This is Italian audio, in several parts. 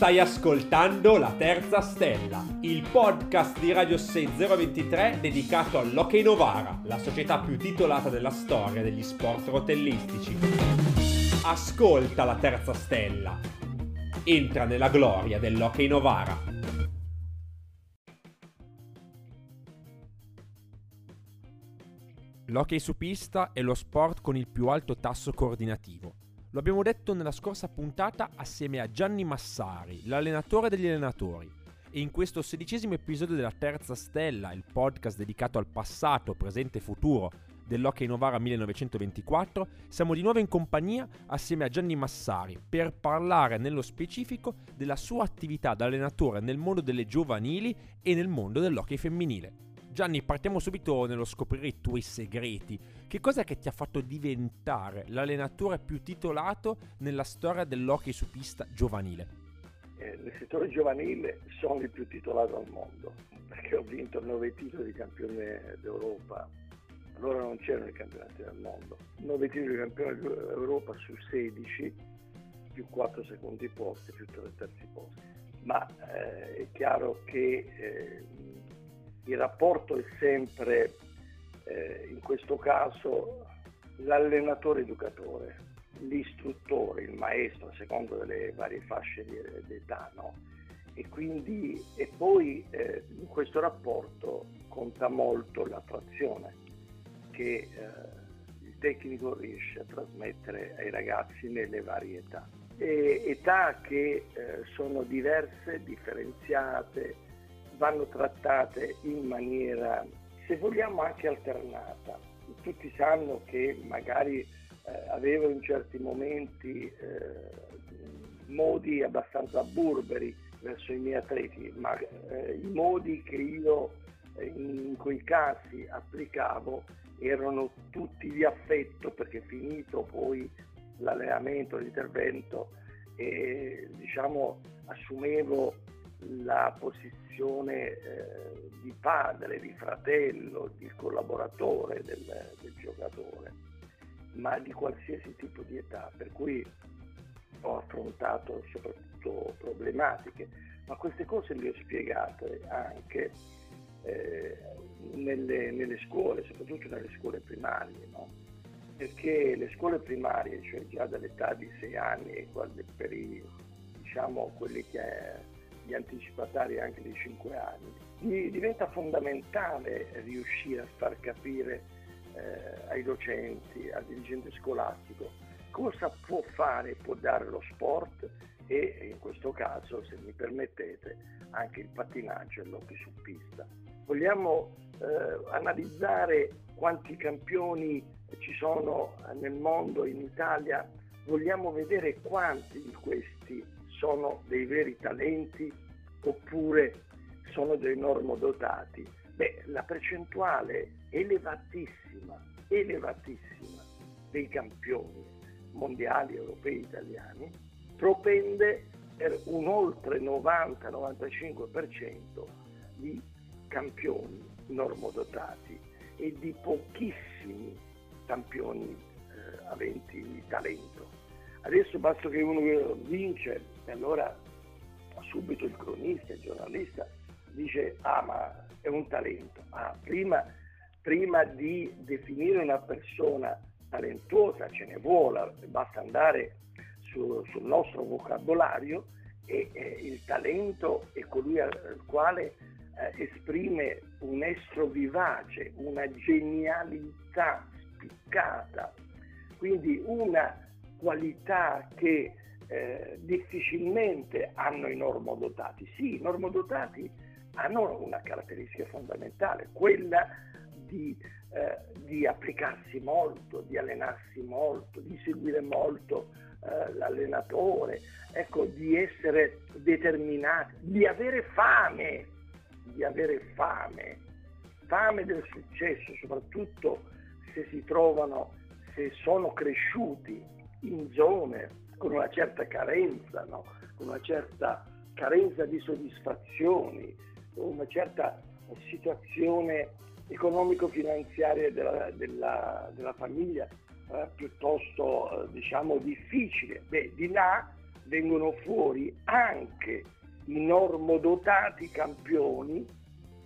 Stai ascoltando La Terza Stella, il podcast di Radio 6023 dedicato all'Hockey Novara, la società più titolata della storia degli sport rotellistici. Ascolta La Terza Stella. Entra nella gloria dell'Hockey Novara. L'hockey su pista è lo sport con il più alto tasso coordinativo lo abbiamo detto nella scorsa puntata assieme a Gianni Massari, l'allenatore degli allenatori. E in questo sedicesimo episodio della Terza Stella, il podcast dedicato al passato, presente e futuro dell'Hockey Novara 1924, siamo di nuovo in compagnia assieme a Gianni Massari per parlare nello specifico della sua attività da allenatore nel mondo delle giovanili e nel mondo dell'hockey femminile. Gianni, partiamo subito nello scoprire i tuoi segreti. Che cosa che ti ha fatto diventare l'allenatore più titolato nella storia dell'hockey su pista giovanile? Eh, nel settore giovanile sono il più titolato al mondo, perché ho vinto nove titoli di campione d'Europa. Allora non c'erano i campionati del mondo. Nove titoli di campione d'Europa su 16, più 4 secondi posti, più 3 terzi posti. Ma eh, è chiaro che eh, il rapporto è sempre, eh, in questo caso, l'allenatore-educatore, l'istruttore, il maestro, a secondo delle varie fasce di, d'età. No? E, quindi, e poi eh, in questo rapporto conta molto l'attrazione che eh, il tecnico riesce a trasmettere ai ragazzi nelle varie età. E età che eh, sono diverse, differenziate, vanno trattate in maniera, se vogliamo, anche alternata. Tutti sanno che magari eh, avevo in certi momenti eh, modi abbastanza burberi verso i miei atleti, ma eh, i modi che io eh, in quei casi applicavo erano tutti di affetto perché finito poi l'allenamento, l'intervento, e, diciamo, assumevo la posizione eh, di padre, di fratello, di collaboratore del, del, giocatore, ma di qualsiasi tipo di età, per cui ho affrontato soprattutto problematiche, ma queste cose le ho spiegate anche eh, nelle, nelle, scuole, soprattutto nelle scuole primarie, no? perché le scuole primarie, cioè già dall'età di 6 anni, per i, diciamo, quelli che gli anticipatari anche di 5 anni, diventa fondamentale riuscire a far capire eh, ai docenti, al dirigente scolastico cosa può fare, può dare lo sport e in questo caso, se mi permettete, anche il pattinaggio e l'hockey su pista. Vogliamo eh, analizzare quanti campioni ci sono nel mondo, in Italia, vogliamo vedere quanti di questi sono dei veri talenti oppure sono dei normodotati? Beh, la percentuale elevatissima, elevatissima dei campioni mondiali, europei, italiani, propende per un oltre 90-95% di campioni normodotati e di pochissimi campioni eh, aventi talento. Adesso basta che uno vince e allora subito il cronista, il giornalista dice ah ma è un talento. Ah, prima, prima di definire una persona talentuosa ce ne vuole, basta andare su, sul nostro vocabolario e, e, il talento è colui al quale eh, esprime un estro vivace, una genialità spiccata, quindi una qualità che eh, difficilmente hanno i normodotati. Sì, i normodotati hanno una caratteristica fondamentale, quella di, eh, di, applicarsi molto, di allenarsi molto, di seguire molto eh, l'allenatore, ecco, di essere determinati, di avere fame, di avere fame, fame del successo, soprattutto se si trovano, se sono cresciuti in zone con una certa carenza, no? con una certa carenza di soddisfazioni, una certa situazione economico-finanziaria della, della, della famiglia eh, piuttosto eh, diciamo difficile. Beh, di là vengono fuori anche i normodotati campioni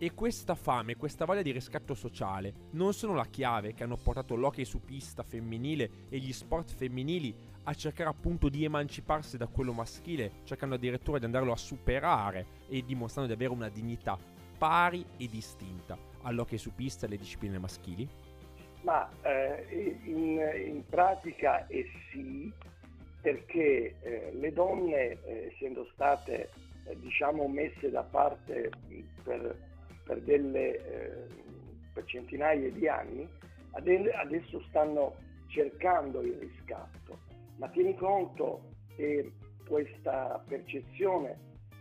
e questa fame, questa voglia di riscatto sociale non sono la chiave che hanno portato l'hockey su pista femminile e gli sport femminili a cercare appunto di emanciparsi da quello maschile, cercando addirittura di andarlo a superare e dimostrando di avere una dignità pari e distinta all'hockey su pista e alle discipline maschili? Ma eh, in, in, pratica è sì, perché eh, le donne, eh, essendo state eh, diciamo messe da parte per per, delle, eh, per centinaia di anni, adesso stanno cercando il riscatto. Ma tieni conto che questa percezione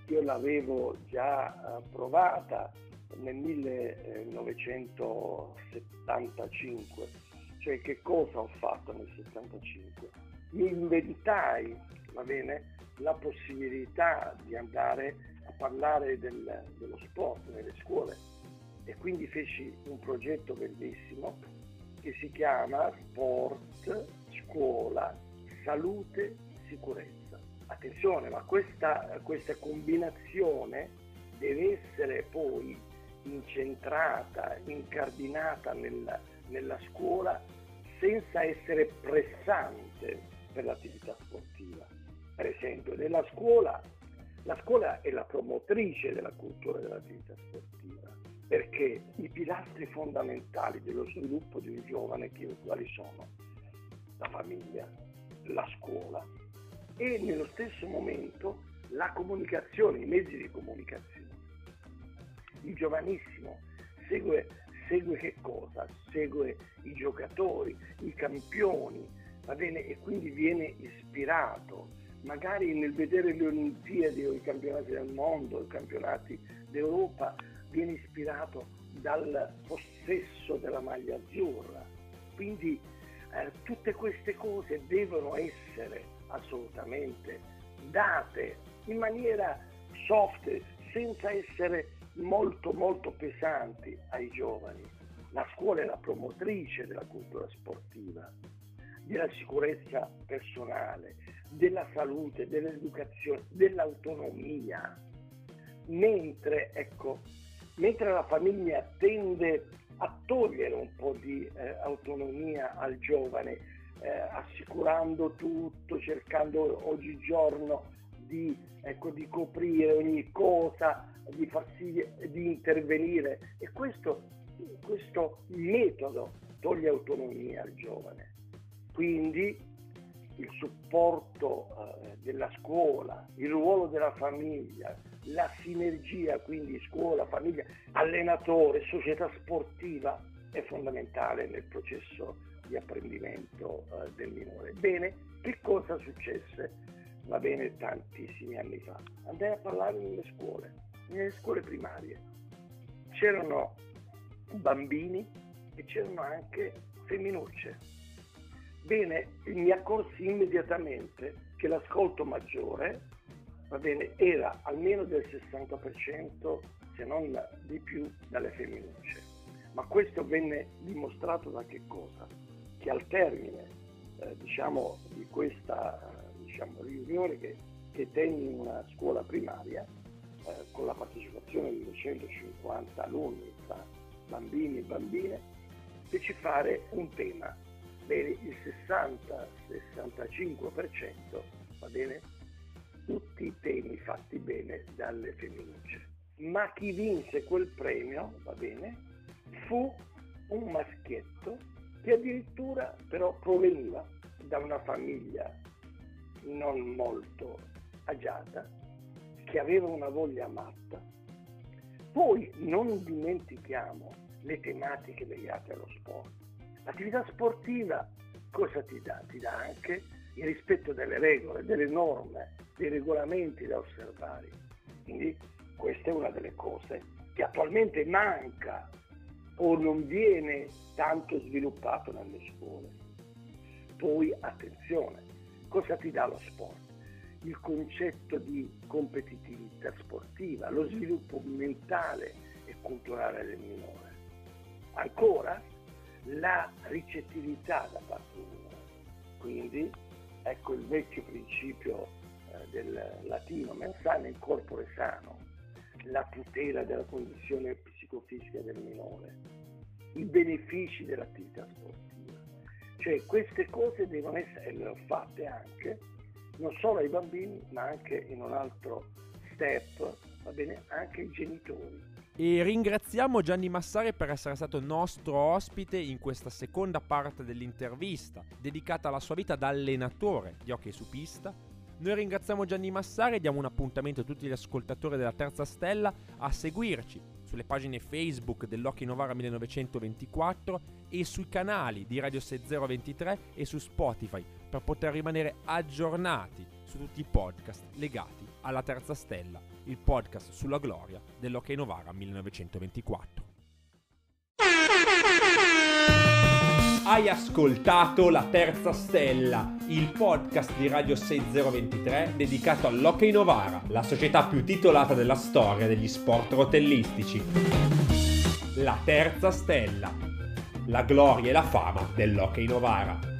io l'avevo già eh, provata nel 1975, cioè che cosa ho fatto nel 75? Mi inventai, va bene, la possibilità di andare a parlare del, dello sport nelle scuole. E quindi feci un progetto bellissimo che si chiama Sport, Scuola, Salute, Sicurezza. Attenzione, ma questa, questa combinazione deve essere poi incentrata, incardinata nella, nella scuola senza essere pressante per l'attività sportiva. Per esempio, nella scuola la scuola è la promotrice della cultura dell'attività sportiva, perché i pilastri fondamentali dello sviluppo di un giovane quali sono? La famiglia, la scuola e nello stesso momento la comunicazione, i mezzi di comunicazione. Il giovanissimo segue, segue che cosa? Segue i giocatori, i campioni, va bene? E quindi viene ispirato magari nel vedere le Olimpiadi o i campionati del mondo, i campionati d'Europa, viene ispirato dal possesso della maglia azzurra. Quindi eh, tutte queste cose devono essere assolutamente date in maniera soft, senza essere molto molto pesanti ai giovani. La scuola è la promotrice della cultura sportiva, della sicurezza personale, della salute, dell'educazione, dell'autonomia. Mentre, ecco, mentre la famiglia tende a togliere un po' di eh, autonomia al giovane, eh, assicurando tutto, cercando oggigiorno di, ecco, di coprire ogni cosa, di, farsi, di intervenire. E questo, questo metodo toglie autonomia al giovane. Quindi il supporto eh, della scuola, il ruolo della famiglia, la sinergia, quindi scuola, famiglia, allenatore, società sportiva è fondamentale nel processo di apprendimento eh, del minore. Bene, che cosa successe? Va bene, tantissimi anni fa. Andai a parlare nelle scuole, nelle scuole primarie. C'erano bambini e c'erano anche femminucce Bene, mi accorsi immediatamente che l'ascolto maggiore bene, era almeno del 60%, se non di più, dalle femminucce. Ma questo venne dimostrato da che cosa? Che al termine eh, diciamo, di questa diciamo, riunione che, che tenni in una scuola primaria, eh, con la partecipazione di 250 alunni tra bambini e bambine, feci fare un tema bene, il 60-65% va bene, tutti i temi fatti bene dalle femminucce. Ma chi vinse quel premio, va bene, fu un maschietto che addirittura però proveniva da una famiglia non molto agiata, che aveva una voglia matta. Poi non dimentichiamo le tematiche legate allo sport L'attività sportiva cosa ti dà? Ti dà anche il rispetto delle regole, delle norme, dei regolamenti da osservare. Quindi questa è una delle cose che attualmente manca o non viene tanto sviluppato nelle scuole. Poi attenzione, cosa ti dà lo sport? Il concetto di competitività sportiva, lo sviluppo mentale e culturale del minore. Ancora, la ricettività da parte di noi. Quindi ecco il vecchio principio eh, del latino mens sana in corpore sano, la tutela della condizione psicofisica del minore, i benefici dell'attività sportiva. Cioè queste cose devono essere fatte anche non solo ai bambini ma anche in un altro step, va bene, anche ai genitori. E ringraziamo Gianni Massari per essere stato nostro ospite in questa seconda parte dell'intervista, dedicata alla sua vita da allenatore di hockey su pista. Noi ringraziamo Gianni Massari e diamo un appuntamento a tutti gli ascoltatori della Terza Stella a seguirci sulle pagine Facebook dell'Hockey Novara 1924 e sui canali di Radio 6023 e su Spotify per poter rimanere aggiornati su tutti i podcast legati alla Terza Stella, il podcast sulla gloria dell'Hockey Novara 1924. Hai ascoltato La Terza Stella, il podcast di Radio 6023 dedicato all'Hockey Novara, la società più titolata della storia degli sport rotellistici. La Terza Stella, la gloria e la fama dell'Hockey Novara.